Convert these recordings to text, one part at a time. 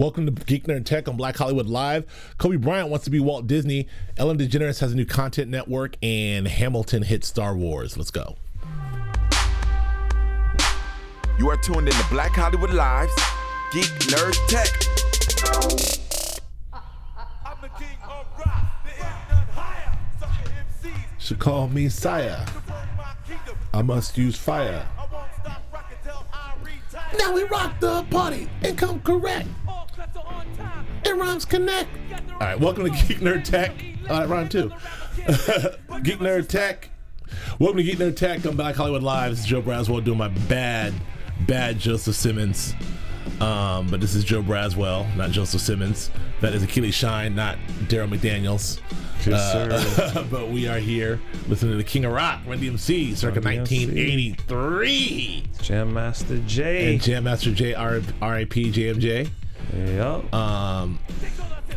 Welcome to Geek Nerd Tech on Black Hollywood Live. Kobe Bryant wants to be Walt Disney. Ellen DeGeneres has a new content network, and Hamilton hits Star Wars. Let's go. You are tuned in to Black Hollywood Live's Geek Nerd Tech. I'm the king of rock. There is none higher. Sucker MCs. Should call me Sire. To run my kingdom. I must use fire. I won't stop rocking till I retire. Now we rock the party and come correct. All cuts are on time. And rhymes connect. All right, welcome to Geek Nerd Tech. All right, round two. Geek Nerd Tech. Welcome to Geek Nerd Tech on back Hollywood Live. This is Joe Braswell doing my bad, bad Joseph Simmons. Um, but this is Joe Braswell, not Joseph Simmons. That is Achilles Shine, not Darryl McDaniels. Yes, Uh, but we are here listening to the King of Rock, Run DMC, circa Run DMC. 1983. Jam Master Jay. And Jam Master Jay, R- RIP JMJ. Yup. Um,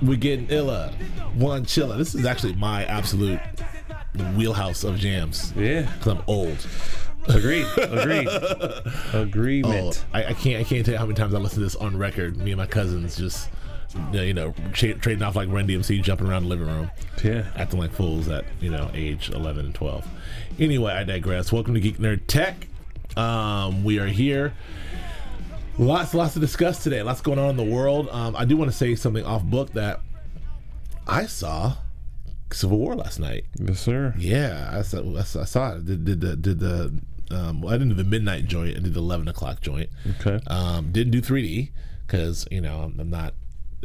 we getting illa, one chilla. This is actually my absolute wheelhouse of jams yeah. because I'm old. Agreed. Agreed. Oh, Agreement. I, I can't I can't tell you how many times I listen to this on record. Me and my cousins just you know, you know tra- trading off like Run DMC, jumping around the living room, Yeah. acting like fools at you know age 11 and 12. Anyway, I digress. Welcome to Geek Nerd Tech. Um, we are here. Lots, lots to discuss today. Lots going on in the world. Um, I do want to say something off book that I saw Civil War last night. Yes, sir. Yeah, I saw, I saw, it. Did, did the did the um, well, I didn't do the midnight joint. I did the eleven o'clock joint. Okay. Um, didn't do 3D because you know I'm, I'm not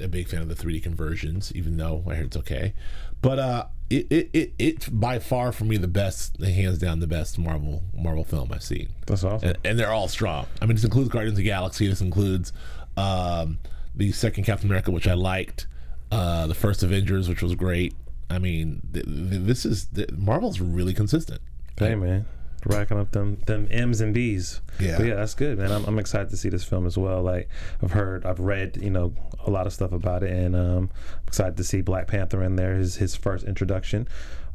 a big fan of the 3D conversions, even though I heard it's okay. But uh, it, it, it it's by far for me the best, hands down, the best Marvel Marvel film I've seen That's awesome. and, and they're all strong. I mean, this includes Guardians of the Galaxy. This includes um, the second Captain America, which I liked. Uh, the first Avengers, which was great. I mean, th- th- this is th- Marvel's really consistent. Hey, man. Racking up them them M's and B's. Yeah. But yeah, that's good, man. I'm, I'm excited to see this film as well. Like I've heard, I've read, you know, a lot of stuff about it, and um, I'm excited to see Black Panther in there. His his first introduction.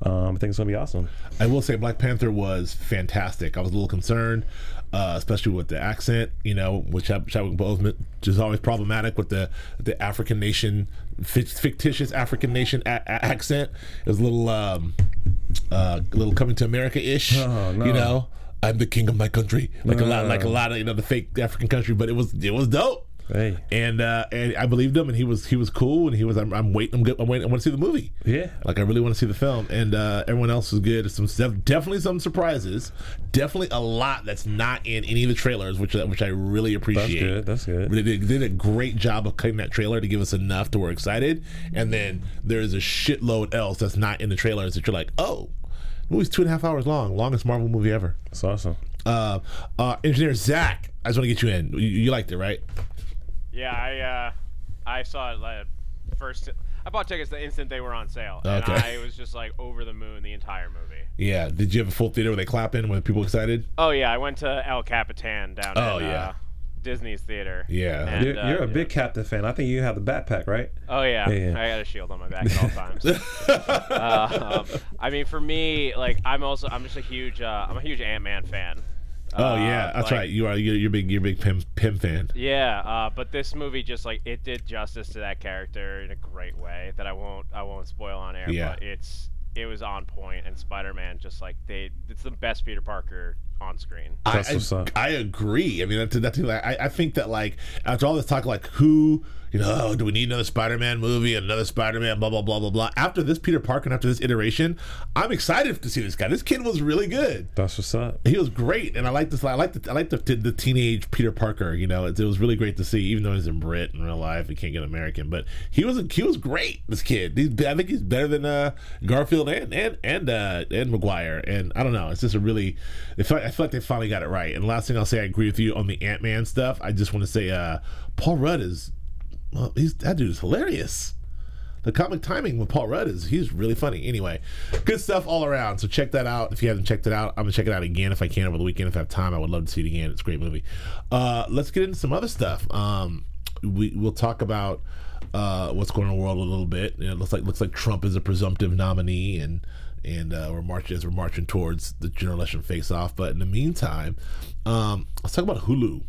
Um, I think it's gonna be awesome. I will say Black Panther was fantastic. I was a little concerned, uh, especially with the accent, you know, which Chad- Chadwick Boseman is always problematic with the the African nation, fictitious African nation a- a- accent. It was a little, um, uh, a little coming to America ish, Oh, no. you know. I'm the king of my country, like a lot, like a lot of you know the fake African country, but it was it was dope. Hey. And uh, and I believed him, and he was he was cool, and he was I'm, I'm waiting, I'm, good, I'm waiting, I want to see the movie. Yeah. Like I really want to see the film, and uh, everyone else was good. Some definitely some surprises. Definitely a lot that's not in any of the trailers, which which I really appreciate. That's good. That's good. They did, did a great job of cutting that trailer to give us enough to we're excited, and then there's a shitload else that's not in the trailers that you're like, oh, the movie's two and a half hours long, longest Marvel movie ever. That's awesome. Uh, uh, Engineer Zach, I just want to get you in. You, you liked it, right? Yeah, I uh, I saw it like, first. I bought tickets the instant they were on sale, and Okay. I was just like over the moon the entire movie. Yeah. Did you have a full theater where they clapping? Were people excited? Oh yeah, I went to El Capitan down Oh, in yeah. uh, Disney's theater. Yeah. And, You're, uh, you're a yeah. big Captain fan. I think you have the backpack, right? Oh yeah. Yeah, yeah. I got a shield on my back at all times. uh, um, I mean, for me, like I'm also I'm just a huge uh, I'm a huge Ant Man fan. Oh Uh, yeah, that's like- right. You are you're, you're big you're a big Pym Pym fan. Yeah, uh, but this movie just like it did justice to that character in a great way that I won't I won't spoil on air. Yeah. But it's it was on point, and Spider-Man just like they it's the best Peter Parker on screen. I. I, I agree. I mean, that's that's like, I, I think that like after all this talk, like who you know, oh, do we need another Spider-Man movie, another Spider-Man, blah blah blah blah blah. After this Peter Parker, and after this iteration, I'm excited to see this guy. This kid was really good. That's what's up. He was great, and I like this. I like the I like the, the teenage Peter Parker. You know, it, it was really great to see. Even though he's in Brit in real life, he can't get American, but he was he was great. This kid, he's, I think he's better than uh, Garfield and and and uh, and Maguire. And I don't know, it's just a really. I feel, like, I feel like they finally got it right. And last thing I'll say, I agree with you on the Ant Man stuff. I just want to say, uh, Paul Rudd is, well, he's that dude is hilarious the comic timing with Paul Rudd is he's really funny. Anyway, good stuff all around. So check that out. If you haven't checked it out, I'm gonna check it out again if I can over the weekend. If I have time, I would love to see it again. It's a great movie. Uh, let's get into some other stuff. Um, we we'll talk about uh, what's going on in the world a little bit. You know, it looks like looks like Trump is a presumptive nominee and. And uh, we're marching as we're marching towards the general election face-off. But in the meantime, um, let's talk about Hulu.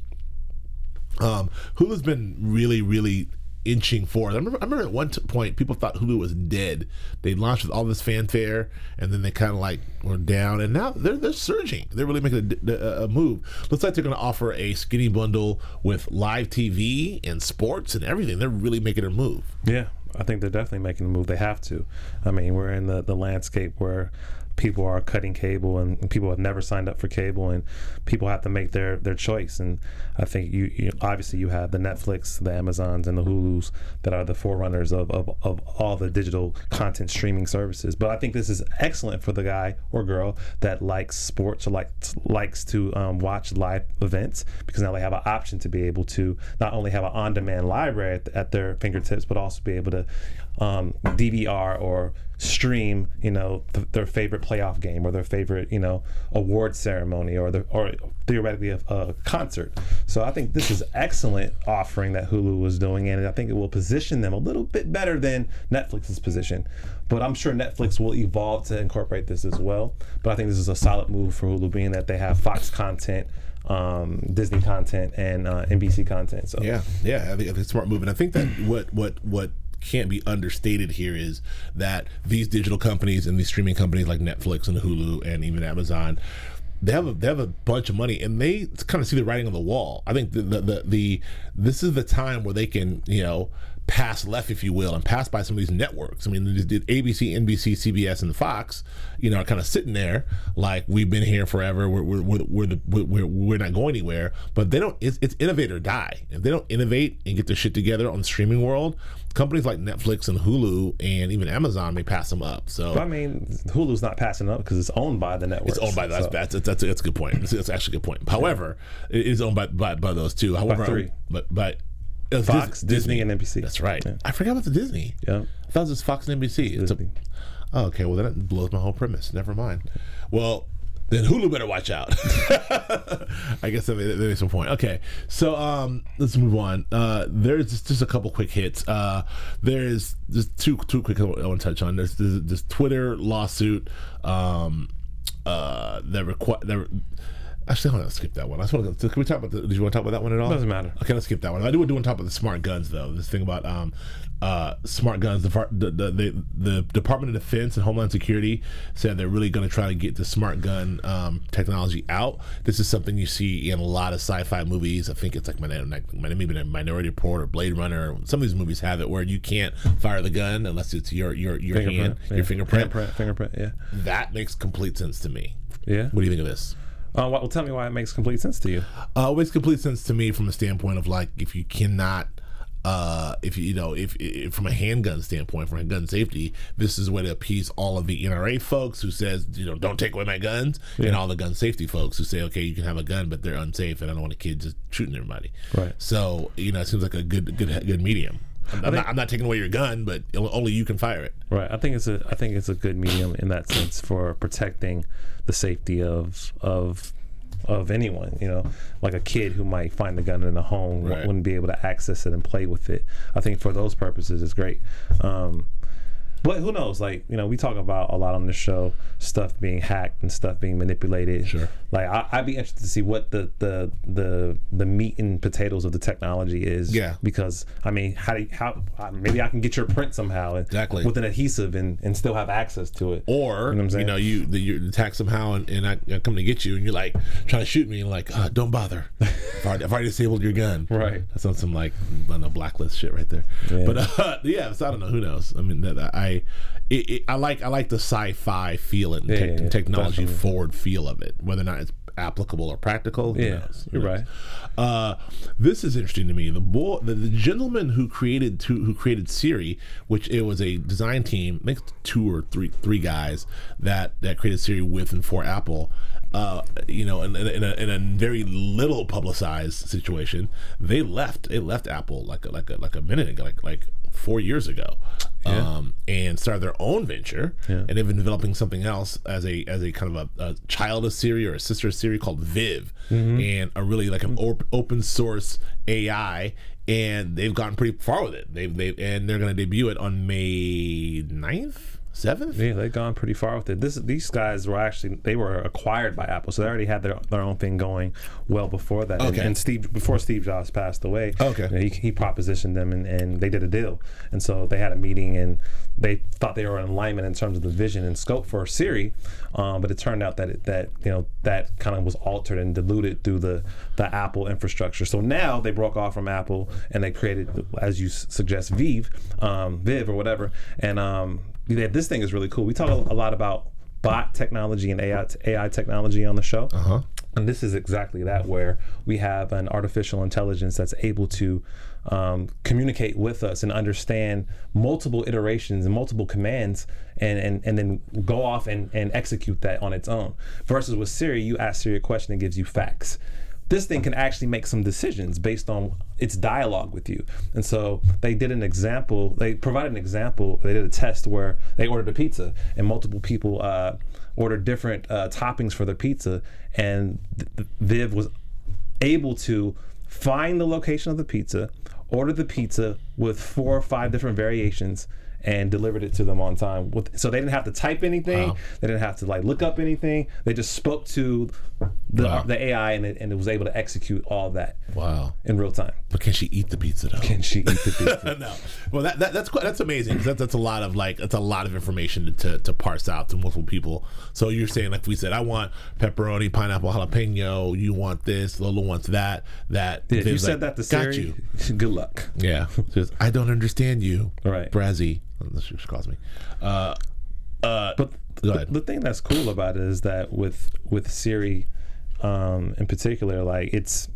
Um, Hulu's been really, really inching forward. I remember, I remember at one point people thought Hulu was dead. They launched with all this fanfare, and then they kind of like were down, and now they're they're surging. They're really making a move. Looks like they're going to offer a skinny bundle with live TV and sports and everything. They're really making a move. Yeah, I think they're definitely making a move. They have to. I mean, we're in the, the landscape where people are cutting cable and, people have never signed up for cable and people have to make their, their choice. And I think you, you obviously you have the Netflix, the Amazons, and the Hulus that are the forerunners of, of, of all the digital content streaming services. But I think this is excellent for the guy or girl that likes sports or likes likes to um, watch live events because now they have an option to be able to not only have an on-demand library at, at their fingertips, but also be able to um, DVR or stream, you know, th- their favorite playoff game or their favorite, you know, award ceremony or the or theoretically a, a concert. So I think this is excellent offering that Hulu was doing, and I think it will position them a little bit better than Netflix's position. But I'm sure Netflix will evolve to incorporate this as well. But I think this is a solid move for Hulu, being that they have Fox content. Um, Disney content and uh, NBC content. So Yeah, yeah, I think, it's a smart move, and I think that what what what can't be understated here is that these digital companies and these streaming companies like Netflix and Hulu and even Amazon. They have a they have a bunch of money and they kind of see the writing on the wall. I think the the, the, the this is the time where they can you know pass left, if you will, and pass by some of these networks. I mean, did ABC, NBC, CBS, and Fox, you know, are kind of sitting there like we've been here forever. We're we're we're, we're, the, we're, we're not going anywhere. But they don't. It's, it's innovate or die. If they don't innovate and get their shit together on the streaming world, companies like Netflix and Hulu and even Amazon may pass them up. So I mean, Hulu's not passing up because it's owned by the network. it's owned by that's that's that's, that's, a, that's a good point. That's, that's actually a good point. However, it is owned by by, by those two. However, three. but but uh, Fox, Dis- Disney, and NBC. That's right. Yeah. I forgot about the Disney. Yeah. I thought it was Fox and NBC. It's a, oh, okay. Well, then it blows my whole premise. Never mind. Well, then Hulu better watch out. I guess that made, that made some point. Okay, so um, let's move on. Uh, there's just, just a couple quick hits. Uh, there's just two two quick I want to touch on. There's this, this Twitter lawsuit um, uh, that require that. Actually, hold on, let's skip that one. I just want to. Can we talk about? The, did you want to talk about that one at all? Doesn't matter. Okay, let's skip that one. I do want to talk about the smart guns though. This thing about um, uh, smart guns. The, the, the the Department of Defense and Homeland Security said they're really going to try to get the smart gun um, technology out. This is something you see in a lot of sci-fi movies. I think it's like like maybe a Minority Report or Blade Runner. Some of these movies have it where you can't fire the gun unless it's your your your hand, yeah. your fingerprint. Handprint, fingerprint. Yeah. That makes complete sense to me. Yeah. What do you think of this? Uh, well, tell me why it makes complete sense to you. Uh, it makes complete sense to me from a standpoint of like if you cannot, uh, if you know if, if from a handgun standpoint, from a gun safety, this is a way to appease all of the NRA folks who says you know don't take away my guns, and all the gun safety folks who say okay you can have a gun but they're unsafe and I don't want a kid just shooting everybody. Right. So you know it seems like a good good good medium. I'm, I'm not, I'm not taking away your gun, but only you can fire it. Right. I think it's a I think it's a good medium in that sense for protecting the safety of of of anyone. You know, like a kid who might find the gun in a home Right. wouldn't be able to access it and play with it. I think for those purposes, it's great. Um, but who knows? Like you know, we talk about a lot on the show stuff being hacked and stuff being manipulated. Sure. Like I, I'd be interested to see what the the the the meat and potatoes of the technology is. Yeah. Because I mean, how do you, how maybe I can get your print somehow and- Exactly. with an adhesive and, and still have access to it. Or You know you, know you the, you attack somehow and, and I, I come to get you and you're like trying to shoot me and like uh, don't bother I've already, I've already disabled your gun Right. that's on some like I don't know blacklist shit right there Yeah. but uh, yeah so I don't know who knows I mean that I it, it, I like I like the sci-fi feel and Yeah, yeah, technology definitely. forward feel of it whether or not it's applicable or practical who Yeah, knows? Who you're knows? right. Uh, this is interesting to me. The boy, the, the gentleman who created two, who created Siri, which it was a design team, I think two or three three guys that that created Siri with and for Apple. Uh, you know, in, in, in, a, in a very little publicized situation, they left. They left Apple like a, like a, like a minute ago, like like four years ago, um, and started their own venture. And they've been developing something else as a as a kind of a, a child of Siri or a sister of Siri called Viv, and a really like an op- open source AI. And they've gotten pretty far with it. They've they and they're going to debut it on May 9th. Seventh? Yeah, they've gone pretty far with it. This these guys were actually they were acquired by Apple, so they already had their, their own thing going well before that. And, Okay. and Steve before Steve Jobs passed away, Okay. you know, he, he propositioned them and, and they did a deal. And so they had a meeting and they thought they were in alignment in terms of the vision and scope for Siri, um, but it turned out that it, that you know that kind of was altered and diluted through the the Apple infrastructure. So now they broke off from Apple and they created, as you suggest, Vive, um, Viv or whatever, and um, this thing is really cool. We talk a a lot about bot technology and AI, AI technology on the show. Uh-huh. And this is exactly that, where we have an artificial intelligence that's able to um, communicate with us and understand multiple iterations and multiple commands and, and, and then go off and, and execute that on its own. Versus with Siri, you ask Siri a question, it gives you facts this thing can actually make some decisions based on its dialogue with you. And so they did an example, they provided an example, they did a test where they ordered a pizza and multiple people uh, ordered different uh, toppings for their pizza. And Viv was able to find the location of the pizza, order the pizza with four or five different variations. And delivered it to them on time. With, so they didn't have to type anything. Wow. They didn't have to like look up anything. They just spoke to the, Wow. the AI and it, and it was able to execute all that Wow. in real time. But can she eat the pizza though? Can she eat the pizza? no. Well, that, that that's quite, that's amazing. That's that's a lot of like that's a lot of information to, to, to parse out to multiple people. So you're saying like we said, I want pepperoni, pineapple, jalapeno. You want this. Lola wants that. That. Yeah, you said like, that to Siri. Got you. good luck. Yeah. I don't understand you. Right. Brazzy. What she calls me. Uh, uh, But the thing that's cool about it is that with with Siri, um, in particular, like it's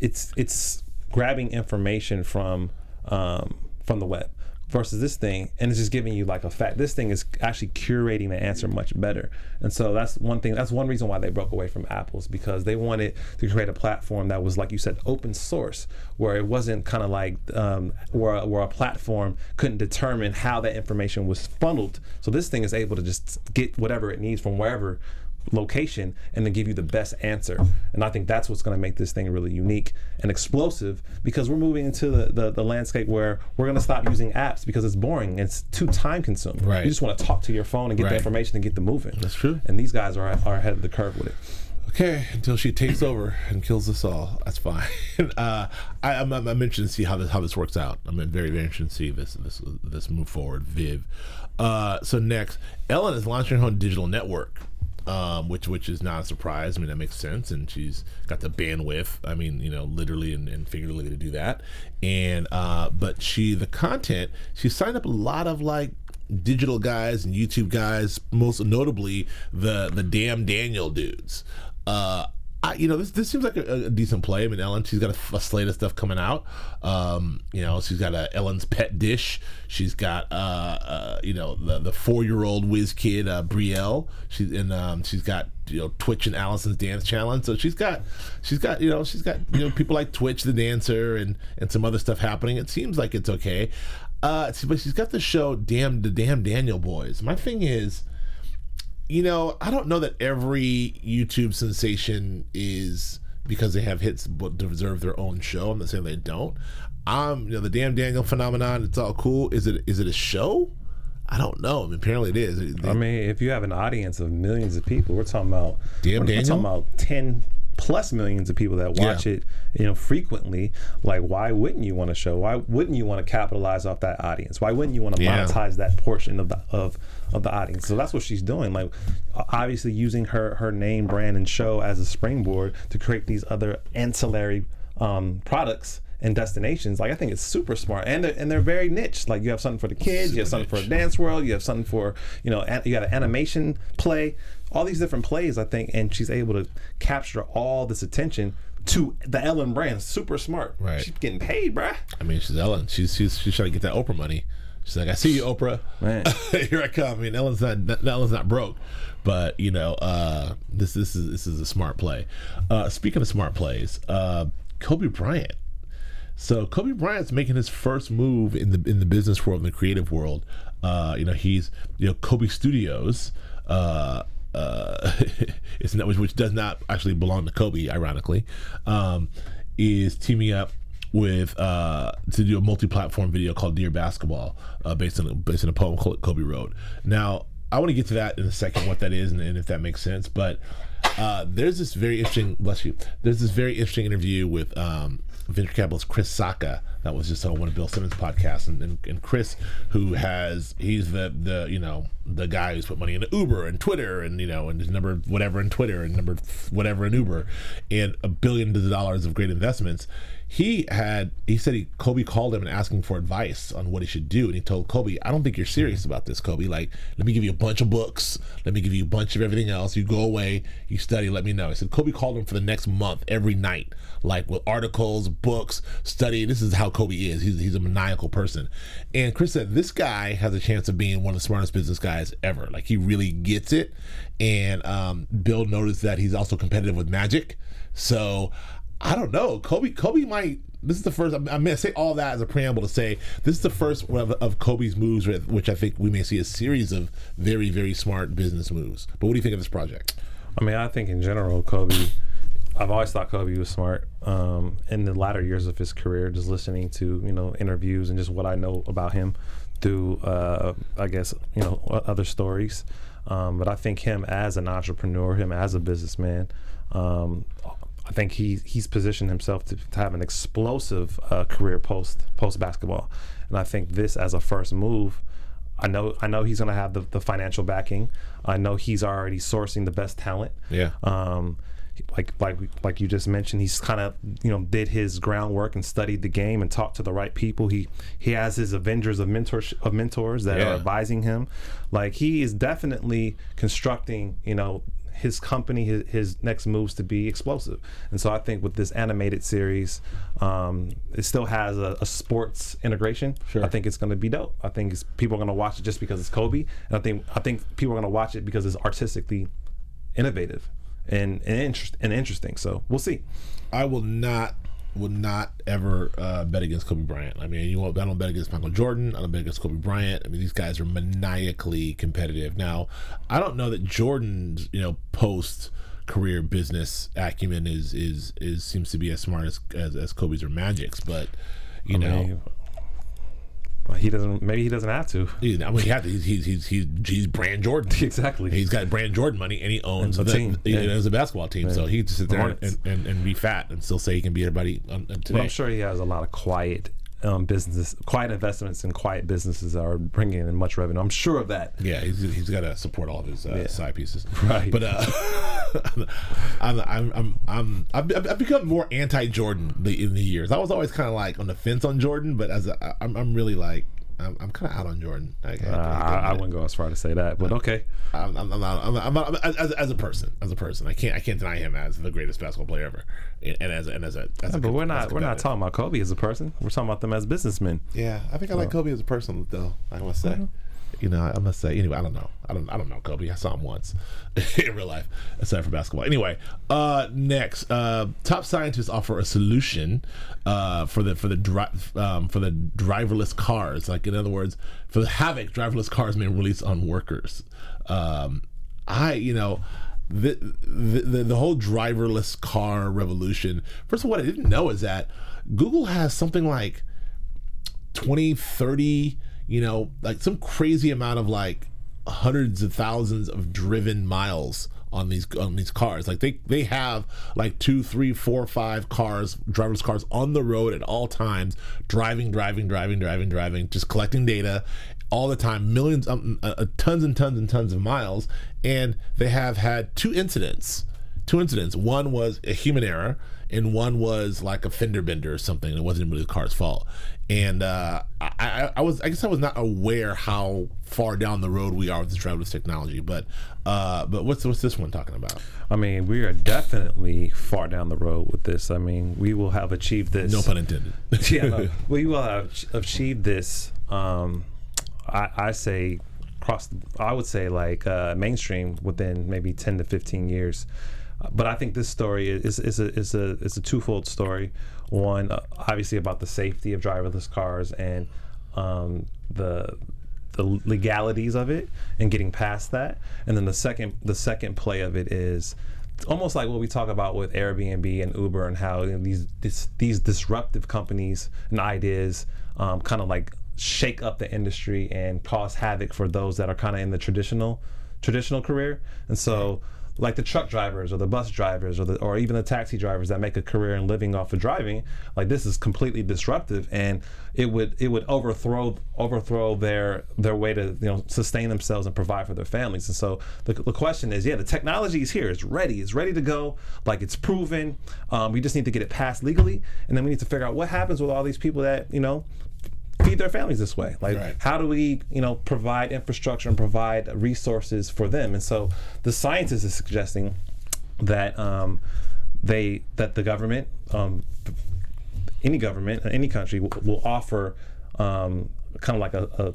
it's it's grabbing information from um, from the web versus this thing, and it's just giving you like a fact. This thing is actually curating the answer much better, and so that's one thing. That's one reason why they broke away from Apple's because they wanted to create a platform that was like you said, open source, where it wasn't kind of like um, where where a platform couldn't determine how that information was funneled. So this thing is able to just get whatever it needs from wherever location and then give you the best answer. And I think that's what's going to make this thing really unique and explosive because we're moving into the, the, the landscape where we're going to stop using apps because it's boring and it's too time consuming. Right. You just want to talk to your phone and get Right. the information and get the moving. That's true. And these guys are, are ahead of the curve with it. Okay, until she takes over and kills us all. That's fine. uh, I, I'm, I'm I'm interested to see how this how this works out. I'm very very interested to see this this this move forward. Viv. Uh, so next, Ellen is launching her own digital network. Um, which which is not a surprise. I mean that makes sense, and she's got the bandwidth. I mean, you know, literally and, and figuratively to do that. And uh, but she the content she signed up a lot of like digital guys and YouTube guys, most notably the the damn Daniel dudes. Uh, I, you know, this this seems like a, a decent play. I mean, Ellen, she's got a, a slate of stuff coming out. Um, you know, she's got a Ellen's Pet Dish. She's got uh, uh you know, the the four year old whiz kid uh, Brielle. She's and um, she's got you know Twitch and Allison's dance challenge. So she's got she's got you know she's got you know people like Twitch the dancer and and some other stuff happening. It seems like it's okay. Uh, but she's got the show Damn the Damn Daniel Boys. My thing is you know, I don't know that every YouTube sensation is because they have hits but deserve their own show. I'm not saying they don't. Um, you know, the damn Daniel phenomenon. It's all cool. Is it? Is it a show? I don't know. I mean, apparently it is. They- I mean, if you have an audience of millions of people, we're talking about Damn we're, we're Daniel? talking about ten plus millions of people that watch Yeah. it, you know, frequently. Like, why wouldn't you want to show? Why wouldn't you want to capitalize off that audience? Why wouldn't you want to Yeah. monetize that portion of the of of the audience? So that's what she's doing. Like, obviously using her her name, brand, and show as a springboard to create these other ancillary um, products. And destinations, like I think it's super smart, and they're, and they're very niche. Like you have something for the kids, you have something for a dance world, you have something for you know, an, you got an animation play, all these different plays. I think, and she's able to capture all this attention to the Ellen brand. Super smart. Right. She's getting paid, bruh. I mean, she's Ellen. She's she's she's trying to get that Oprah money. She's like, I see you, Oprah. Man. Here I come. I mean, Ellen's not Ellen's not broke, but you know, uh, this this is this is a smart play. Uh, speaking of smart plays, uh, Kobe Bryant. So Kobe Bryant's making his first move in the in the business world, in the creative world. Uh, you know, he's you know Kobe Studios. Uh, uh, it's not which, which does not actually belong to Kobe, ironically, um, is teaming up with uh, to do a multi-platform video called Dear Basketball, uh, based on based on a poem Kobe wrote. Now, I want to get to that in a second, what that is, and, and if that makes sense. But uh, there's this very interesting, bless you. There's this very interesting interview with um, venture capitalist Chris Sacca that was just on one of Bill Simmons' podcasts, and, and, and Chris, who has he's the the you know the guy who's put money into Uber and Twitter and you know and his number whatever in Twitter and number whatever in Uber and a billion dollars of great investments. He had he said he Kobe called him and asking for advice on what he should do, and he told Kobe, "I don't think you're serious about this, Kobe. Like, let me give you a bunch of books, let me give you a bunch of everything else. You go away, you study, let me know." He said Kobe called him for the next month every night, like with articles, books, study. This is how Kobe is. He's he's a maniacal person, and Chris said this guy has a chance of being one of the smartest business guys ever. Like he really gets it, and um, Bill noticed that he's also competitive with Magic, so. I don't know. Kobe Kobe might. This is the first. I'm going to say all that as a preamble to say this is the first of, of Kobe's moves, which I think we may see a series of very very smart business moves. But what do you think of this project? I mean, I think in general, Kobe. I've always thought Kobe was smart. Um, in the latter years of his career, just listening to you know interviews and just what I know about him through, uh, I guess you know other stories. Um, but I think him as an entrepreneur, him as a businessman, um, I think he he's positioned himself to, to have an explosive uh, career post post basketball, and I think this as a first move. I know I know he's going to have the, the financial backing. I know he's already sourcing the best talent. Yeah. Um, like like like you just mentioned, he's kind of you know did his groundwork and studied the game and talked to the right people. He he has his Avengers of mentors of mentors that Yeah. are advising him. Like he is definitely constructing you know his company his, his next moves to be explosive. And so I think with this animated series, um, it still has a, a sports integration. Sure. I think it's going to be dope. I think it's, people are going to watch it just because it's Kobe. And I think I think people are going to watch it because it's artistically innovative and and, interest, and interesting. So we'll see. I will not will not ever uh, bet against Kobe Bryant. I mean, you won't. I don't bet against Michael Jordan. I don't bet against Kobe Bryant. I mean, these guys are maniacally competitive. Now, I don't know that Jordan's you know post career business acumen is is is seems to be as smart as as, as Kobe's or Magic's, but you know. Maybe- well, he doesn't. Maybe he doesn't have to. He- I mean, he had to, he's, he's he's he's Brand Jordan. Exactly. He's got Brand Jordan money, and he owns And the the, team. He Yeah. owns a basketball team. So he just sit there and, and, and be fat and still say he can beat everybody um, today. But I'm sure he has a lot of quiet um, business, quiet investments and quiet businesses are bringing in much revenue. I'm sure of that. Yeah, he's, he's got to support all of his uh, Yeah. side pieces. Right. But uh, I'm, I'm, I'm, I'm, I've, I've become more anti-Jordan in the years. I was always kind of like on the fence on Jordan, but as a, I'm, I'm really like, I'm, I'm kind of out on Jordan. Like, Uh, I, I wouldn't go as far to say that, but okay. I'm, I'm, I'm, not- I'm, I'm, I'm- as, as a person, as a person, I can't, I can't deny him as the greatest basketball player ever, and, as, a, and as a, as a But we're not we're not talking about Kobe as a person. We're talking about them as businessmen. Yeah, I think I like Kobe as a person, though. I must say, Mm-hmm. You know, I must say. Anyway, I don't know. I don't. I don't know Kobe. I saw him once in real life, aside from basketball. Anyway, uh, next, uh, top scientists offer a solution uh, for the for the dri- um, for the driverless cars. Like in other words, for the havoc driverless cars may release on workers. Um, I, you know. The, the the whole driverless car revolution. First of all, what I didn't know is that Google has something like 20 30 you know like some crazy amount of like hundreds of thousands of driven miles on these on these cars like they they have like two three four five cars driverless cars on the road at all times driving driving driving driving driving just collecting data all the time millions um, uh, uh, tons and tons and tons of miles and they have had two incidents two incidents. One was a human error, and one was like a fender bender or something. It wasn't really the car's fault. And uh, I, I, I was, I guess, I was not aware how far down the road we are with this driverless technology. But, uh, but what's what's this one talking about? I mean, we are definitely far down the road with this. I mean, we will have achieved this. No pun intended. yeah, no, we will have achieved this. Um, I, I say. I would say like uh, mainstream within maybe ten to fifteen years. But I think this story is is a is a is a twofold story. One, uh, obviously about the safety of driverless cars and um, the the legalities of it and getting past that. And then the second the second play of it is almost like what we talk about with Airbnb and Uber and how you know, these this, these disruptive companies and ideas um, kind of like shake up the industry and cause havoc for those that are kind of in the traditional traditional career. And so, like the truck drivers or the bus drivers or the or even the taxi drivers that make a career and living off of driving, like this is completely disruptive, and it would it would overthrow overthrow their their way to you know sustain themselves and provide for their families. And so the, the question is, yeah, the technology is here, it's ready, it's ready to go, like it's proven. Um, we just need to get it passed legally, and then we need to figure out what happens with all these people that you know feed their families this way. Like Right. how do we you know provide infrastructure and provide resources for them? And so the scientists is suggesting that um, they that the government um, any government any country will, will offer um, kind of like a, a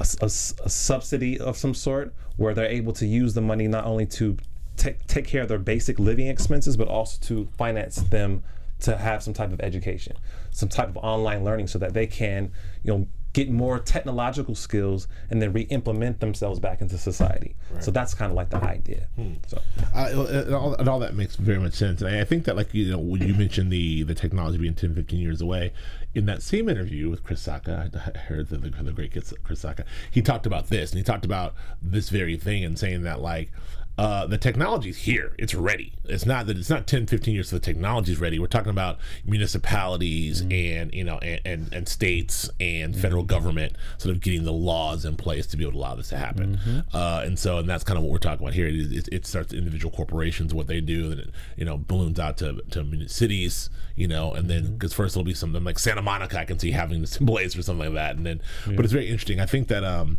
a, a- a subsidy of some sort where they're able to use the money not only to take take care of their basic living expenses but also to finance them to have some type of education some type of online learning so that they can you know get more technological skills and then re-implement themselves back into society. So that's kind of like the idea. So. Uh, and, all, and all that makes very much sense. And I, I think that, like, you know, when you mentioned the, the technology being 10, 15 years away, in that same interview with Chris Sacca, I heard the, the, the great Chris Chris Sacca, he talked about this and he talked about this very thing and saying that, like, uh, the technology's here. It's ready. It's not that it's not 10, 15 years so the technology's ready. We're talking about municipalities and, you know, and, and, and states and federal government sort of getting the laws in place to be able to allow this to happen. Uh, and so, and that's kind of what we're talking about here. It, it, it starts individual corporations, what they do, and it, you know, balloons out to, to cities, you know, and then, because first it'll be something like Santa Monica, I can see having this in place or something like that. And then, but it's very interesting. I think that, um,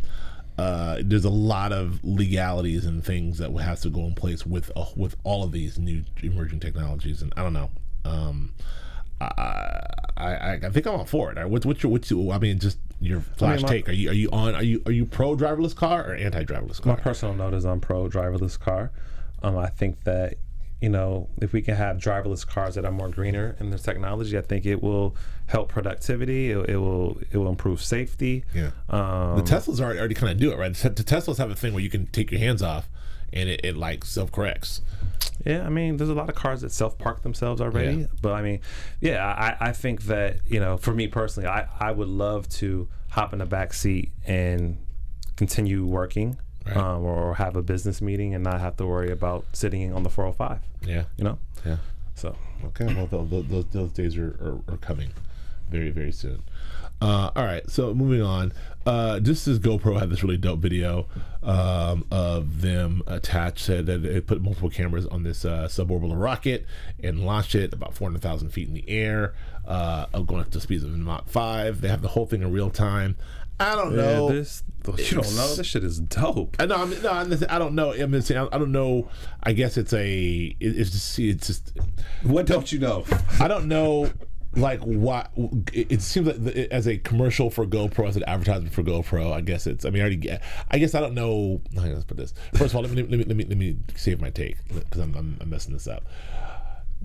uh, there's a lot of legalities and things that has to go in place with uh, with all of these new emerging technologies, and I don't know. Um, I, I I think I'm all for it. What's what's your what's your, I mean just your flash my- take? Are you are you on are you are you pro driverless car or anti driverless car? my personal note is I'm pro driverless car. Um, I think that you know if we can have driverless cars that are more greener in this technology, I think it will help productivity. It, it will it will improve safety. Yeah. Um, the Teslas already, already kind of do it, right? The Teslas have a thing where you can take your hands off and it, it like self corrects. Yeah, I mean, there's a lot of cars that self park themselves already. Yeah. But I mean, yeah, I, I think that, you know, for me personally, I, I would love to hop in the back seat and continue working Right. um, or have a business meeting and not have to worry about sitting on the 405, Yeah. you know? Yeah. So, Okay, well, tho- tho- those, those days are, are, are coming very, very soon. Uh, all right, so moving on. Uh, just as GoPro had this really dope video um, of them attached, said that it put multiple cameras on this uh, suborbital rocket and launched it about 400,000 feet in the air, uh, going up to speeds of Mach 5. They have the whole thing in real time. I don't know. yeah, this, oh, you don't know, this shit is dope. I know. I'm, no, I'm just, I don't know. I'm just saying, I don't know. I guess it's a. It, it's just. It's just. What don't you know? I don't know, like what it, it seems like the, as a commercial for GoPro, as an advertisement for GoPro. I guess it's. I mean, I already get. I guess I don't know. Let's put this. First of all, let me let me let me, let me save my take because I'm, I'm I'm messing this up.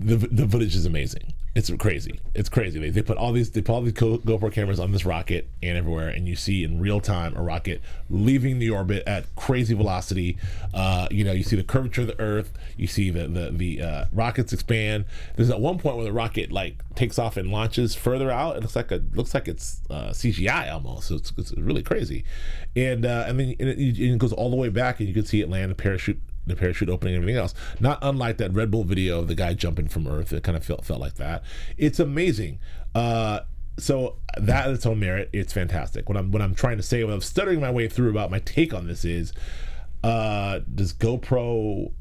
The, the footage is amazing. It's crazy. It's crazy. They, they put all these they put all these GoPro cameras on this rocket and everywhere, and you see in real time a rocket leaving the orbit at crazy velocity. Uh, you know, you see the curvature of the Earth. You see the the the uh, rockets expand. There's at one point where the rocket like takes off and launches further out. It looks like a looks like it's uh, CGI almost. So it's, it's really crazy. And uh, and then and it, and it goes all the way back, and you can see it land a parachute the parachute opening and everything else. Not unlike that Red Bull video of the guy jumping from Earth. It kind of felt felt like that. It's amazing. Uh, so that its own merit, it's fantastic. What I'm what I'm trying to say, what I'm stuttering my way through about my take on this is, uh, does GoPro?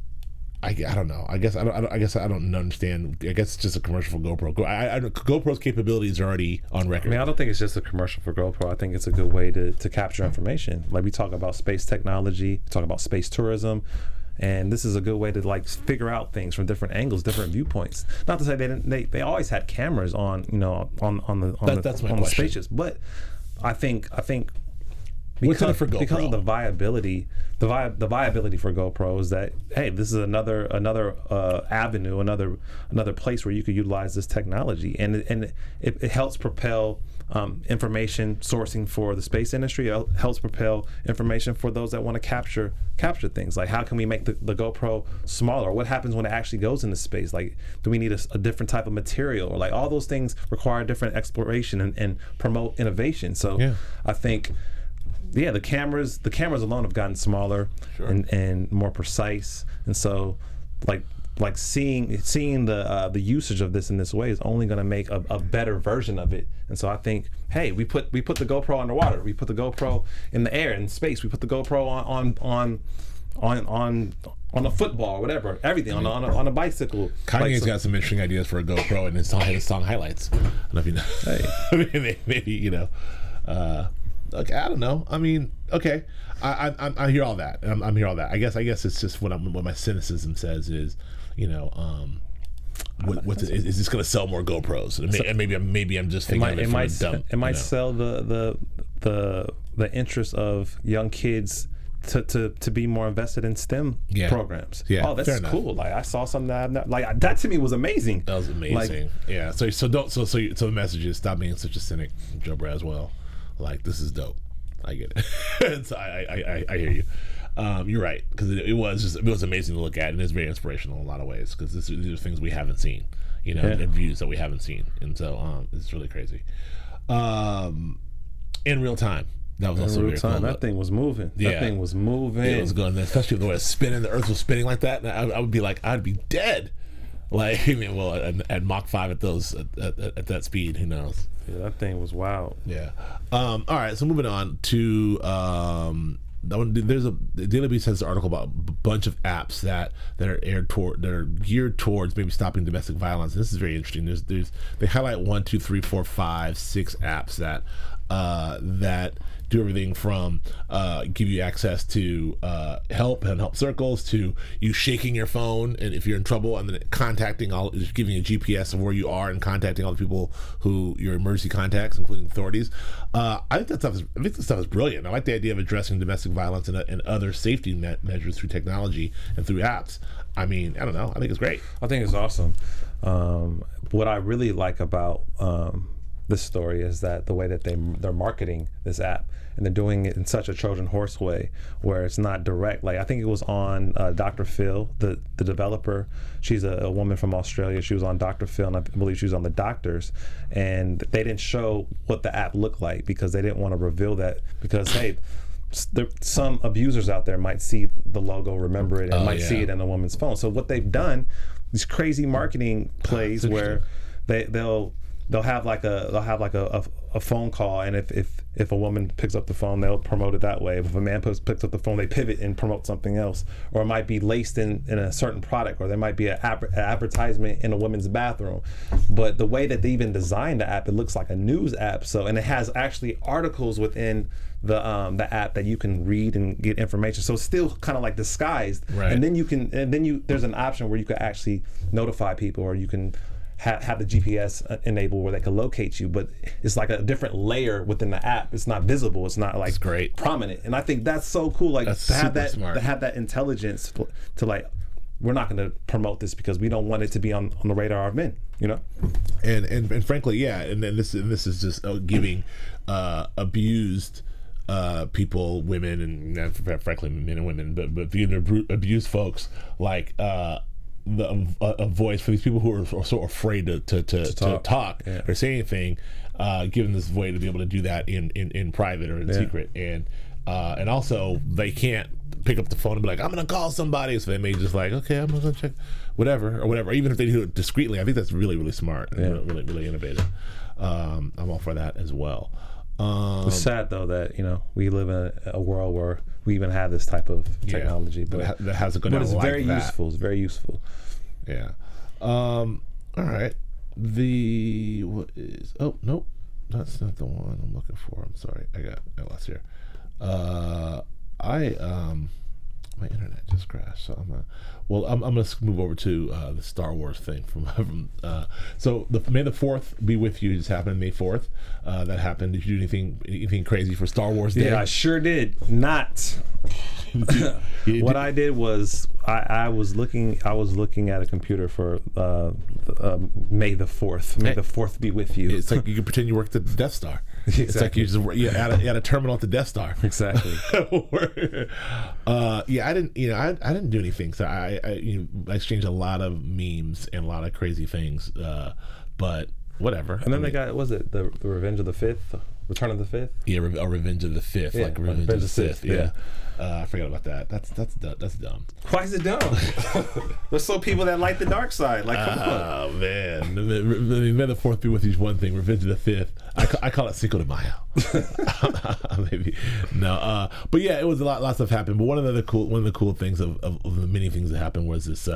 I, I don't know. I guess I don't, I don't. I guess I don't understand. I guess it's just a commercial for GoPro. Go- I, I, GoPro's capabilities are already on record. I mean, I don't think it's just a commercial for GoPro. I think it's a good way to, to capture information. Like we talk about space technology, we talk about space tourism, and this is a good way to like figure out things from different angles, different viewpoints. Not to say they didn't. They, they always had cameras on, you know, on on the on, That- the, on the spaceships, but I think I think What's in it because, because of the viability, the vi- the viability for GoPro is that hey, this is another another uh, avenue, another another place where you could utilize this technology, and it- and it, it helps propel um, information sourcing for the space industry. It helps propel information for those that want to capture capture things. Like how can we make the, the GoPro smaller? What happens when it actually goes into space? Like do we need a, a different type of material? Or like all those things require different exploration and, and promote innovation. So Yeah. I think yeah, the cameras the cameras alone have gotten smaller and, and more precise, and so like like seeing seeing the uh, the usage of this in this way is only going to make a, a better version of it. And so I think, hey, we put we put the GoPro underwater, we put the GoPro in the air in space, we put the GoPro on on on on on, a football whatever, everything on a, on a, on a bicycle. Kanye's Like, got some interesting ideas for a GoPro and his song, his song highlights. I don't know if you know. Mean, maybe, maybe, you know. Uh, okay, I don't know. I mean, okay, I I, I- hear all that. I'm, I'm hear all that. I guess I guess it's just what I'm what my cynicism says is, you know, um, what, what's it, is, is this going to sell more GoPros? And, may, and maybe I'm maybe I'm just it thinking might it, it might a dumb, it might know. sell the the the the interest of young kids to, to, to be more invested in STEM Yeah. programs. Yeah, Oh, that's cool. Like I saw something that I've not, like that to me was amazing. That was amazing. Like, yeah. So so don't so so you- so the message is stop being such a cynic, Joe Braswell. Like this is dope. I get it. so I, I I I hear you. Um, you're right because it, it was just it was amazing to look at and it's very inspirational in a lot of ways because these are things we haven't seen, you know, Yeah. and views that we haven't seen, and so um, it's really crazy. Um, in real time, that was also real time, that thing was moving. Yeah. That thing was moving. It was going, especially the way it's spinning. The Earth was spinning like that, and I, I would be like, I'd be dead. Like, I mean, well, at, at Mach five at those at, at, at that speed, who knows? Yeah, that thing was wild. Yeah. Um, all right, so moving on to um, one. There's a Daily Beast has an article about a bunch of apps that that are aired toward that are geared towards maybe stopping domestic violence. This is very interesting. There's there's they highlight one, two, three, four, five, six apps that uh, that do everything from uh, give you access to uh, help and help circles to you shaking your phone and if you're in trouble and then contacting all giving a GPS of where you are and contacting all the people who your emergency contacts, including authorities. Uh, I think that stuff is I think this stuff is brilliant. I like the idea of addressing domestic violence and, and other safety measures through technology and through apps. I mean, I don't know. I think it's great. I think it's awesome. Um, what I really like about um, this story is that the way that they they're marketing this app and they're doing it in such a Trojan horse way, where it's not direct. Like I think it was on uh, Dr. Phil, the the developer. She's a, a woman from Australia. She was on Dr. Phil, and I believe she was on the Doctors. And they didn't show what the app looked like because they didn't want to reveal that because hey. There, some abusers out there might see the logo, remember it, and Oh, might see it in a woman's phone. So what they've done, these crazy marketing plays where they they'll they'll have like a they'll have like a, a, a phone call, and if, if if a woman picks up the phone, they'll promote it that way. If a man picks, picks up the phone, they pivot and promote something else, or it might be laced in, in a certain product, or there might be an adver- an advertisement in a woman's bathroom. But the way that they even designed the app, it looks like a news app. So and it has actually articles within the um, the app that you can read and get information. So it's still kind of like disguised. Right. And then you can and then you there's an option where you can actually notify people, or you can have, have the GPS enabled where they can locate you. But it's like a different layer within the app. It's not visible. It's not like great. prominent. And I think that's so cool. Like That's to have that smart. to have that intelligence to, like. We're not going to promote this because we don't want it to be on, on the radar of men, you know? and and, and frankly, yeah, and then this and this is just uh, giving uh, abused uh, people, women, and uh, frankly, men and women, but but abused folks like. Uh, the, a, a voice for these people who are, are so afraid to to, to, to talk, talk. Yeah. or say anything, uh, given this way to be able to do that in, in, in private or in secret, and uh, and also they can't pick up the phone and be like, I'm gonna call somebody, so they may just like, okay, I'm gonna check, whatever or whatever. Even if they do it discreetly, I think that's really really smart, and really really innovative. Um, I'm all for that as well. Um, It's sad though that you know we live in a, a world where we even have this type of technology, that, but, ha- that hasn't gone but it's like very that. useful. It's very useful. Yeah. Um. All right. The what is? Oh nope, that's not the one I'm looking for. I'm sorry. I got I lost here. Uh, I um, my internet just crashed. So I'm gonna. Well, I'm, I'm gonna move over to uh, the Star Wars thing from from. Uh, so the May the Fourth be with you. Just happened May Fourth. Uh, that happened. Did you do anything anything crazy for Star Wars Day? Yeah, I sure did. Not. What I did was I, I was looking. I was looking at a computer for uh, uh, May the fourth. May Hey. the fourth be with you. It's like you can pretend you worked at the Death Star. It's like you just you're at a, at a terminal at the Death Star. exactly. uh, yeah, I didn't. You know, I, I didn't do anything. So I I, you know, I exchanged a lot of memes and a lot of crazy things. Uh, but whatever. And then they got was it the, the Revenge of the Fifth, Return of the Fifth? yeah, Re- or Revenge of the Fifth, Yeah, like like Revenge, of the Sith. yeah. Yeah, Uh, I forgot about that. That's that's that's dumb. Why is it dumb? There's so people that like the dark side. Like, come on. Oh man, May the Fourth be with you. is One thing, Revenge of the Fifth. I, ca- I call it Cinco de Mayo. Maybe no, uh, but yeah, it was a lot. Lots of happened. But one of the cool, one of the cool things of, of, of the many things that happened was this.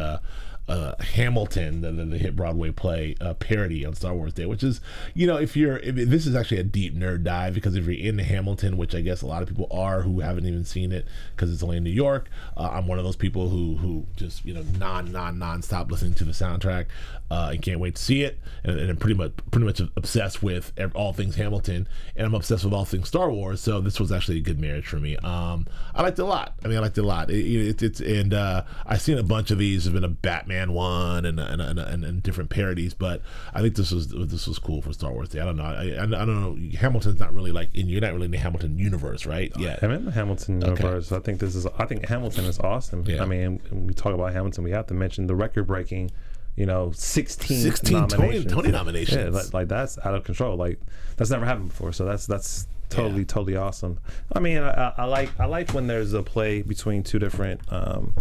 Uh, Hamilton, the, the, the hit Broadway play uh, parody on Star Wars Day, which is, you know, if you're, if, this is actually a deep nerd dive because if you're into Hamilton, which I guess a lot of people are who haven't even seen it because it's only in New York, uh, I'm one of those people who who just you know non non non stop listening to the soundtrack uh, and can't wait to see it, and, and I'm pretty much pretty much obsessed with all things Hamilton, and I'm obsessed with all things Star Wars. So this was actually a good marriage for me. Um, I liked it a lot. I mean, I liked it a lot. It, it, it's and uh, I've seen a bunch of these. There's been a Batman one and and, and, and, and different parodies, but I think this was this was cool for Star Wars Day. I don't know. I, I, I don't know. Hamilton's not really like in you're not really in the Hamilton universe, right? Yeah. I'm in the Hamilton universe. I think this is. I think Hamilton is awesome. Yeah. I mean, when we talk about Hamilton, we have to mention the record-breaking. You know, 16, 16 Tony- nominations. Tony nominations. Yeah, like, like that's out of control. Like that's never happened before. So that's that's totally Yeah. totally awesome. I mean, I, I, like I like when there's a play between two different. Um,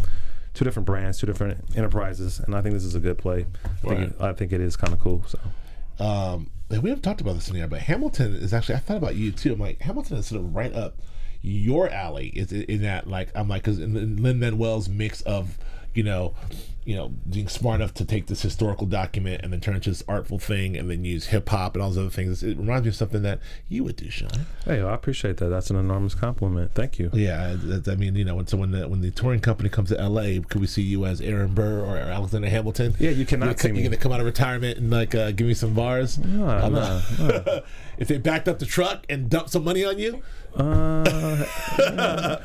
Two different brands, two different enterprises, and I think this is a good play. I think, it, I think it is kind of cool. So, um, we haven't talked about this in here, but Hamilton is actually. I thought about you too. I'm like Hamilton is sort of right up your alley. Is in, that like I'm like because in Lin Manuel's mix of you know, you know, being smart enough to take this historical document and then turn it into this artful thing, and then use hip hop and all those other things. It reminds me of something that you would do, Sean. hey, I appreciate that. That's an enormous compliment. Thank you. Yeah, that's- I mean, you know, when so when the when the touring company comes to L.A., could we see you as Aaron Burr or Alexander Hamilton? Yeah, you cannot You're, see you're me. gonna come out of retirement and like uh, give me some bars. No, I'm, no, uh, if they backed up the truck and dumped some money on you, Uh,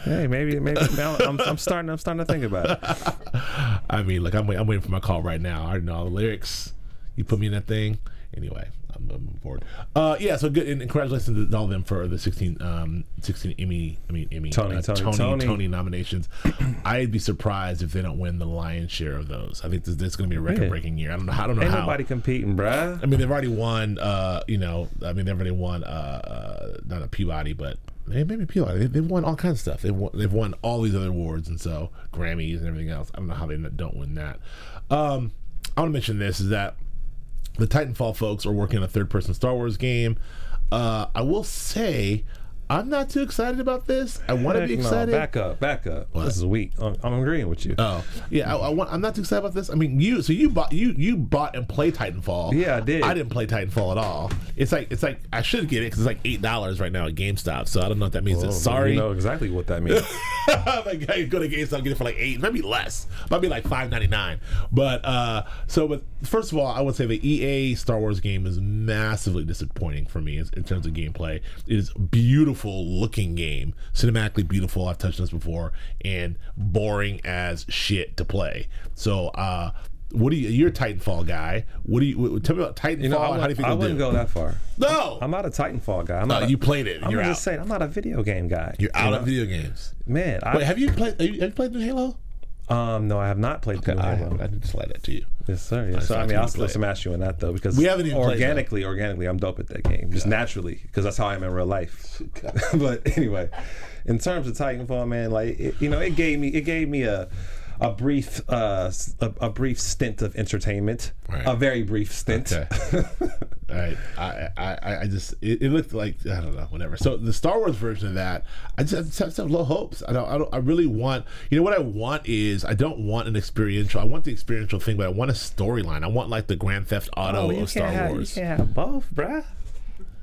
hey, maybe, maybe I'm, I'm starting. I'm starting to think about it. I mean, like I'm wait, I'm waiting for my call right now. I already know all the lyrics. You put me in that thing. Anyway, I'm, I'm moving forward. Uh, yeah, so good and congratulations to all of them for the 16, um, 16 Emmy. I mean Emmy, Tony, uh, Tony, Tony, Tony. Tony nominations. I'd be surprised if they don't win the lion's share of those. I think this, this is going to be a record-breaking year. I don't know. I don't know Ain't how. nobody competing, bruh. I mean, they've already won. Uh, you know, I mean, they've already won. Uh, uh not a Peabody, but eh, maybe Peabody. They, they've won all kinds of stuff. They've won, they've won all these other awards, and so Grammys and everything else. I don't know how they don't win that. Um, I want to mention this is that the Titanfall folks are working on a third-person Star Wars game. Uh, I will say. I'm not too excited about this. I want to be no, excited. back up, back up. What? This is weak. I'm, I'm agreeing with you. Oh, yeah. I, I want. I'm not too excited about this. I mean, you. So you bought you you bought and played Titanfall. Yeah, I did. I didn't play Titanfall at all. It's like it's like I should get it because it's like eight dollars right now at GameStop. So I don't know what that means. Oh, Sorry. you know exactly what that means. like I go to GameStop and get it for like eight, maybe less. Might be like five ninety nine. But uh so but first of all, I would say the EA Star Wars game is massively disappointing for me in, in terms of gameplay. It is beautiful looking game, cinematically beautiful. I've touched this before, and boring as shit to play. So uh what do you? You're a Titanfall guy. What do you? Tell me about Titanfall. You know, I, How do you think I wouldn't do? go that far. No, I'm not a Titanfall guy. I'm no. a- You played it. I'm you're just out. saying, I'm not a video game guy. You're out You of video games. Man, I, Wait, have you played? Have you, have you played the Halo? Um, no, I have not played Okay, the I, have, I to slide that to you. Yes, sir. Yes, sir. I mean, I'll still play smash you in that though because We haven't even organically, organically, I'm dope at that game, just naturally because that's how I am in real life. but anyway, in terms of Titanfall, man, like it, you know, it gave me it gave me a a brief uh s- a, a brief stint of entertainment, Right. a very brief stint. Okay. All right. I, I, I- I just it, it looked like I don't know whatever. So the Star Wars version of that, I just, I just have, have low hopes. I don't, I don't. I really want. You know what I want is I don't want an experiential. I want the experiential thing, but I want a storyline. I want like the Grand Theft Auto Oh, of Star have, Wars. You can't have both, bruh.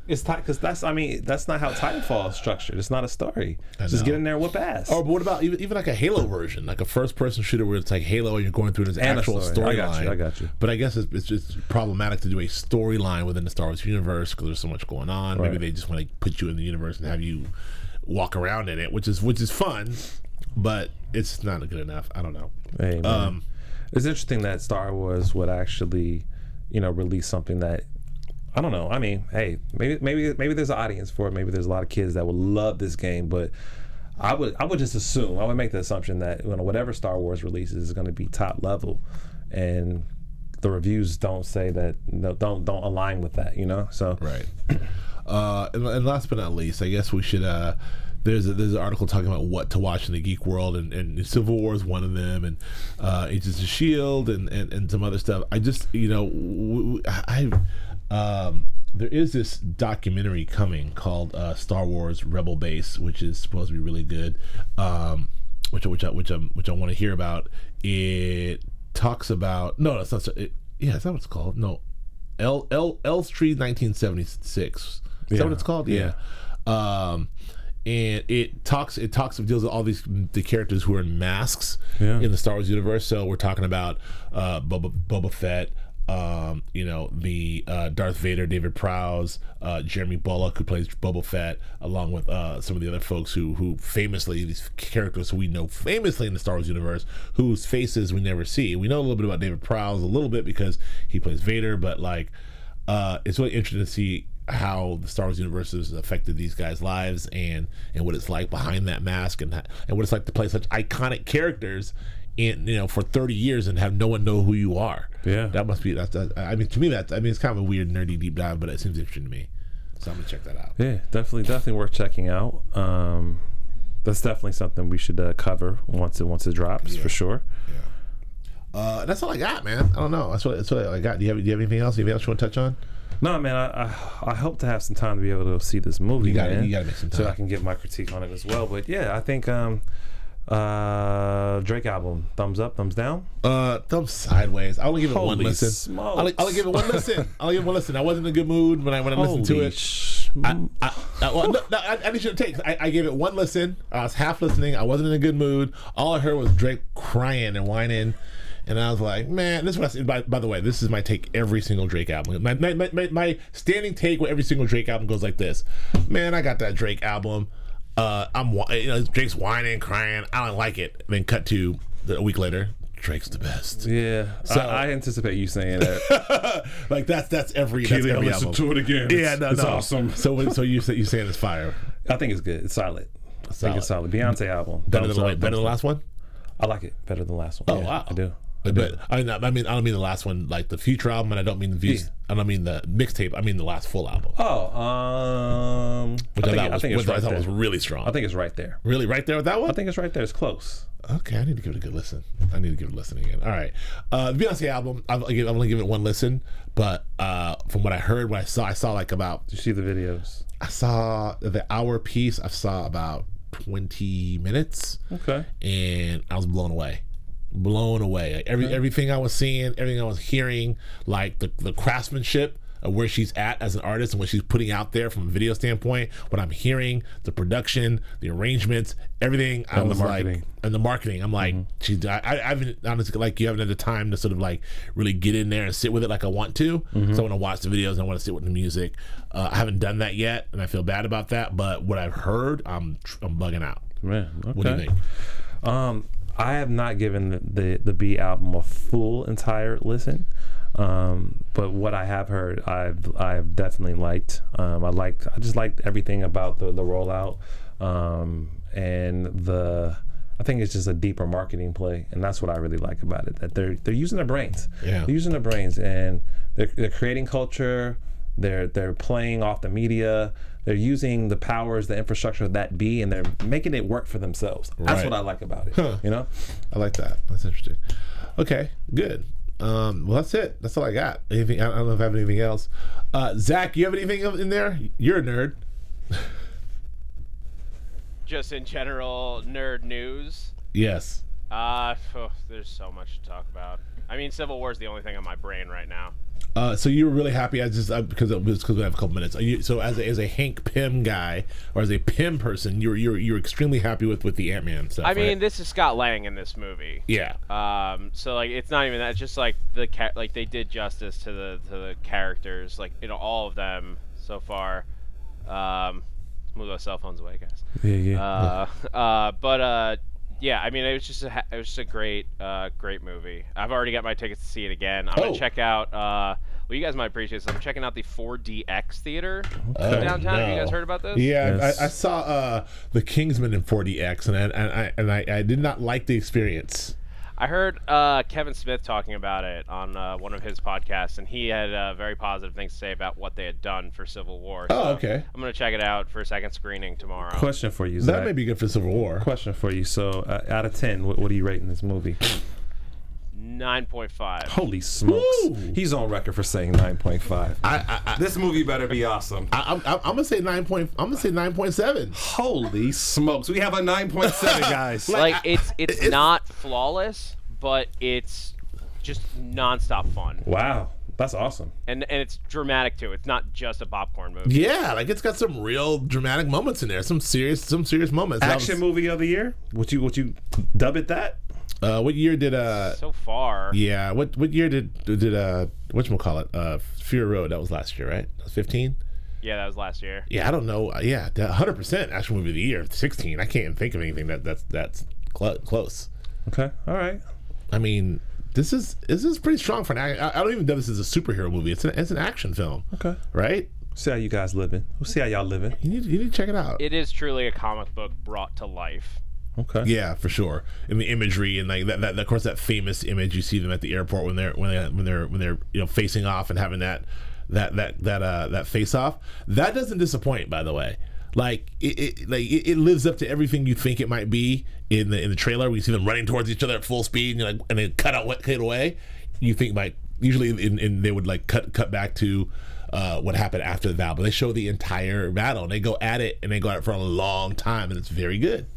It's because that's I mean that's not how Titanfall is structured. It's not a story. Just get in there whoop ass. Or but what about even, even like a Halo version, like a first-person shooter where it's like Halo and you're going through this And actual story. I got you, I got you. But I guess it's, it's just problematic to do a storyline within the Star Wars universe because there's so much going on. Maybe they just want to put you in the universe and have you walk around in it, which is which is fun. but it's not good enough. I don't know. Hey. Um, it's interesting that Star Wars would actually, you know, release something that I don't know. I mean, hey, maybe maybe maybe there's an audience for it. Maybe there's a lot of kids that would love this game, but I would I would just assume I would make the assumption that you know whatever Star Wars releases is going to be top level, and the reviews don't say that no, don't don't align with that. You know, so Right. Uh, and, and last but not least, I guess we should. Uh, there's a, there's an article talking about what to watch in the geek world, and, and Civil War is one of them, and uh, Agents of Shield, and, and, and some other stuff. I just you know I um, there is this documentary coming called uh, Star Wars Rebel Base, which is supposed to be really good. Um, which which I, which I which I want to hear about. It talks about no, that's not. It, yeah, is that what it's called? No, L L Elstree 1976. Is that what it's called? Yeah. Um, and it talks it talks it deals with all these the characters who are in masks Yeah. in the Star Wars universe. So we're talking about uh, Boba, Boba Fett. Um, you know the uh, Darth Vader, David Prowse, uh, Jeremy Bulloch, who plays Boba Fett, along with uh, some of the other folks who, who famously these characters we know famously in the Star Wars universe, whose faces we never see. We know a little bit about David Prowse, a little bit because he plays Vader, but like uh, it's really interesting to see how the Star Wars universe has affected these guys' lives and and what it's like behind that mask and and what it's like to play such iconic characters in you know for 30 years and have no one know who you are. Yeah. that must be that's that, I mean to me that I mean it's kind of a weird nerdy deep dive, but it seems interesting to me. So I'm gonna check that out. Yeah, definitely, definitely worth checking out. Um, that's definitely something we should uh, cover once it once it drops for sure. Yeah. Uh, that's all I got, man. I don't know. That's what that's what I got. Do you have do you have anything else? Anything else you want to touch on? No, man, I, I I hope to have some time to be able to see this movie. You gotta- man, you gotta make some time. so. I can get my critique on it as well. But yeah, I think um, uh, Drake album, thumbs up, thumbs down. Uh, thumb sideways. I'll only give it one listen. smokes. I'll, I'll give it one listen. I'll give it one listen. I wasn't in a good mood when I when I listened to it. sh- I, I, I, well, no, no, I, I need you to take. I, I gave it one listen. I was half listening. I wasn't in a good mood. All I heard was Drake crying and whining, and I was like, "Man, this is what I said." By, by the way, this is my take every single Drake album. My, my, my, my standing take with every single Drake album goes like this: "Man, I got that Drake album. Uh, I'm you know Drake's whining, crying. I don't like it." And then cut to a week later. Drake's the best. yeah, So- I, I anticipate you saying that. like that's that's every that's Keely, I every listened album. to it again. Yeah, It's- no, it's no. awesome. So so you say you saying it's fire? I think it's good. It's solid. I think Solid. it's solid. Beyonce album. Better than the, up, better than the last one. I like it better than the last one. Oh Yeah, wow, I do. I But. I mean, I mean, I don't mean the last one, like the future album, and I don't mean the views. Yeah. I don't mean the mixtape. I mean the last full album, Oh, um, which I I, think, thought I was, think it's which I thought there. was really strong. I think it's right there. really right there with that one. I think it's right there. It's close. okay, I need to give it a good listen. I need to give it a listen again. All right, uh, the Beyonce album. I've, I've only given it one listen, but uh, from what I heard, what I saw, I saw like about Did you see the videos? I saw the hour piece. I saw about twenty minutes. Okay. and I was blown away. Blown away. Like every everything I was seeing, everything I was hearing, like the the craftsmanship of where she's at as an artist and what she's putting out there from a video standpoint. What I'm hearing, the production, the arrangements, everything. I And the was like, and the marketing. I'm like, she's. I, I haven't honestly like you haven't had the time to sort of like really get in there and sit with it like I want to. So I want to watch the videos. and I want to sit with the music. Uh, I haven't done that yet, and I feel bad about that. But what I've heard, I'm I'm bugging out. Man, okay. What do you think? Um, I have not given the, the the B album a full entire listen, um, but what I have heard, I've I've definitely liked. Um, I liked I just liked everything about the the rollout, um, and the. I think it's just a deeper marketing play, and that's what I really like about it. That they're they're using their brains. Yeah. They're using their brains, and they're, they're creating culture. They're they're playing off the media. They're using the powers, the infrastructure that be, and they're making it work for themselves. That's what I like about it. Huh. You know, I like that. That's interesting. Okay, good. Um, well, that's it. That's all I got. Anything? I don't know if I have anything else. Uh, Zach, you have anything in there? You're a nerd. Just in general nerd news. Yes. Uh, phew, there's so much to talk about. I mean, Civil War is the only thing on my brain right now. Uh, so you were really happy. I just uh, because it was because we have a couple minutes. Are you, so as a, as a Hank Pym guy or as a Pym person, you're you're you're extremely happy with with the Ant Man stuff. I mean, right? this is Scott Lang in this movie. yeah. Um, so like, it's not even that. It's just like the ca- like they did justice to the to the characters, like you know all of them so far. Um, let's move those cell phones away, guys. yeah, yeah. Uh, uh, but uh, yeah, I mean, it was just a it was just a great, uh, great movie. I've already got my tickets to see it again. I'm Oh. gonna check out. Uh, well, you guys might appreciate this. I'm checking out the 4DX theater Oh, downtown. Have you guys heard about this? Yeah, Yes. I, I saw uh, the Kingsman in 4DX, and I, and I and I, I did not like the experience. I heard uh, Kevin Smith talking about it on uh, one of his podcasts, and he had uh, very positive things to say about what they had done for Civil War. Oh, okay. I'm gonna check it out for a second screening tomorrow. Question for you, Zach. That may be good for Civil War. Question for you. So, uh, out of ten, what, what are you rating this movie? Nine point five. Holy smokes! Woo! He's on record for saying 9.5. I, I, I, This movie better be awesome. I, I'm, I'm gonna say nine point. I'm gonna say nine point seven. Holy smokes. We have a 9.7, guys. Like I- it's it's it's- not flawless, but it's just nonstop fun, Wow, that's awesome. and and it's dramatic too. It's not just a popcorn movie. Yeah, like it's got some real dramatic moments in there. Some serious, some serious moments. That Action was- movie of the year? Would you would you dub it that? Uh, what year did uh? So far, Yeah, what what year did did uh? What call it? Uh, Fury Road. That was last year, right? Was Fifteen. yeah, that was last year. Yeah, I don't know. Uh, Yeah, hundred percent action movie of the year. Sixteen. I can't think of anything that that's that's cl- close. Okay, all right. I mean, this is this is pretty strong for an. I, I don't even know this is a superhero movie. It's an it's an action film, Okay. right? See how you guys living. We'll see how y'all living. You need you need to check it out. It is truly a comic book brought to life. Okay. Yeah, for sure. And the imagery and like that, that, of course, that famous image you see them at the airport when they're when they when they're when they're you know facing off and having that that that that uh that face off. That doesn't disappoint, by the way. Like it, it like it, it lives up to everything you think it might be in the in the trailer. We see them running towards each other at full speed and like and they cut out cut away. You think like usually in, in they would like cut cut back to. Uh, what happened after the battle? But they show the entire battle and they go at it and they go at it for a long time and it's very good.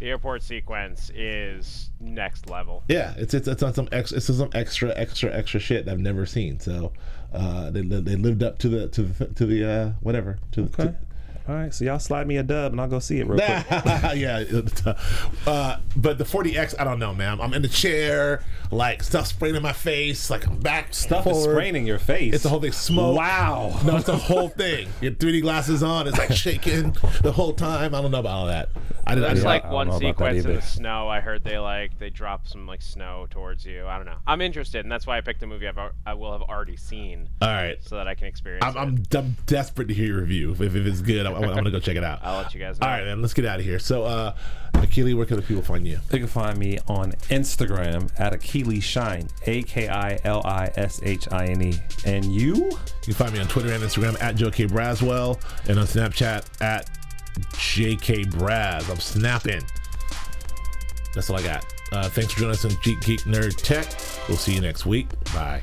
The airport sequence is next level. Yeah, it's it's it's on some extra it's some extra extra extra shit that I've never seen. So uh, they they lived up to the to the to the uh, whatever to the. Okay. All right. So y'all slide me a dub and I'll go see it real quick. yeah, uh, but the 4DX, I don't know, man. I'm in the chair, like stuff spraying in my face, like I'm back, Stuff is spraying in your face. It's the whole thing. Smoke. Wow. No, it's the whole thing. Your 3D glasses on. It's like shaking the whole time. I don't know about all that. I did. I There's did like I one know about that sequence in the snow. I heard they like they drop some like snow towards you. I don't know. I'm interested, and that's why I picked a movie I've, I will have already seen, all right. so that I can experience I'm, it. I'm, I'm desperate to hear your review. If, if it's good, I'm, I'm gonna go check it out. I'll let you guys know. All right, man. Let's get out of here. So, uh, Akili, where can the people find you? They can find me on Instagram at Akili Shine, A K I L I S H I N E. And you? You can find me on Twitter and Instagram at Joe K Braswell and on Snapchat at JK Braz. I'm snapping. That's all I got. Uh, thanks for joining us on Geek Geek Nerd Tech. We'll see you next week. Bye.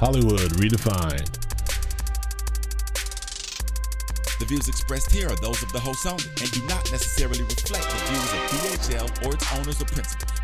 Hollywood redefined. The views expressed here are those of the host only and do not necessarily reflect the views of BHL or its owners or principals.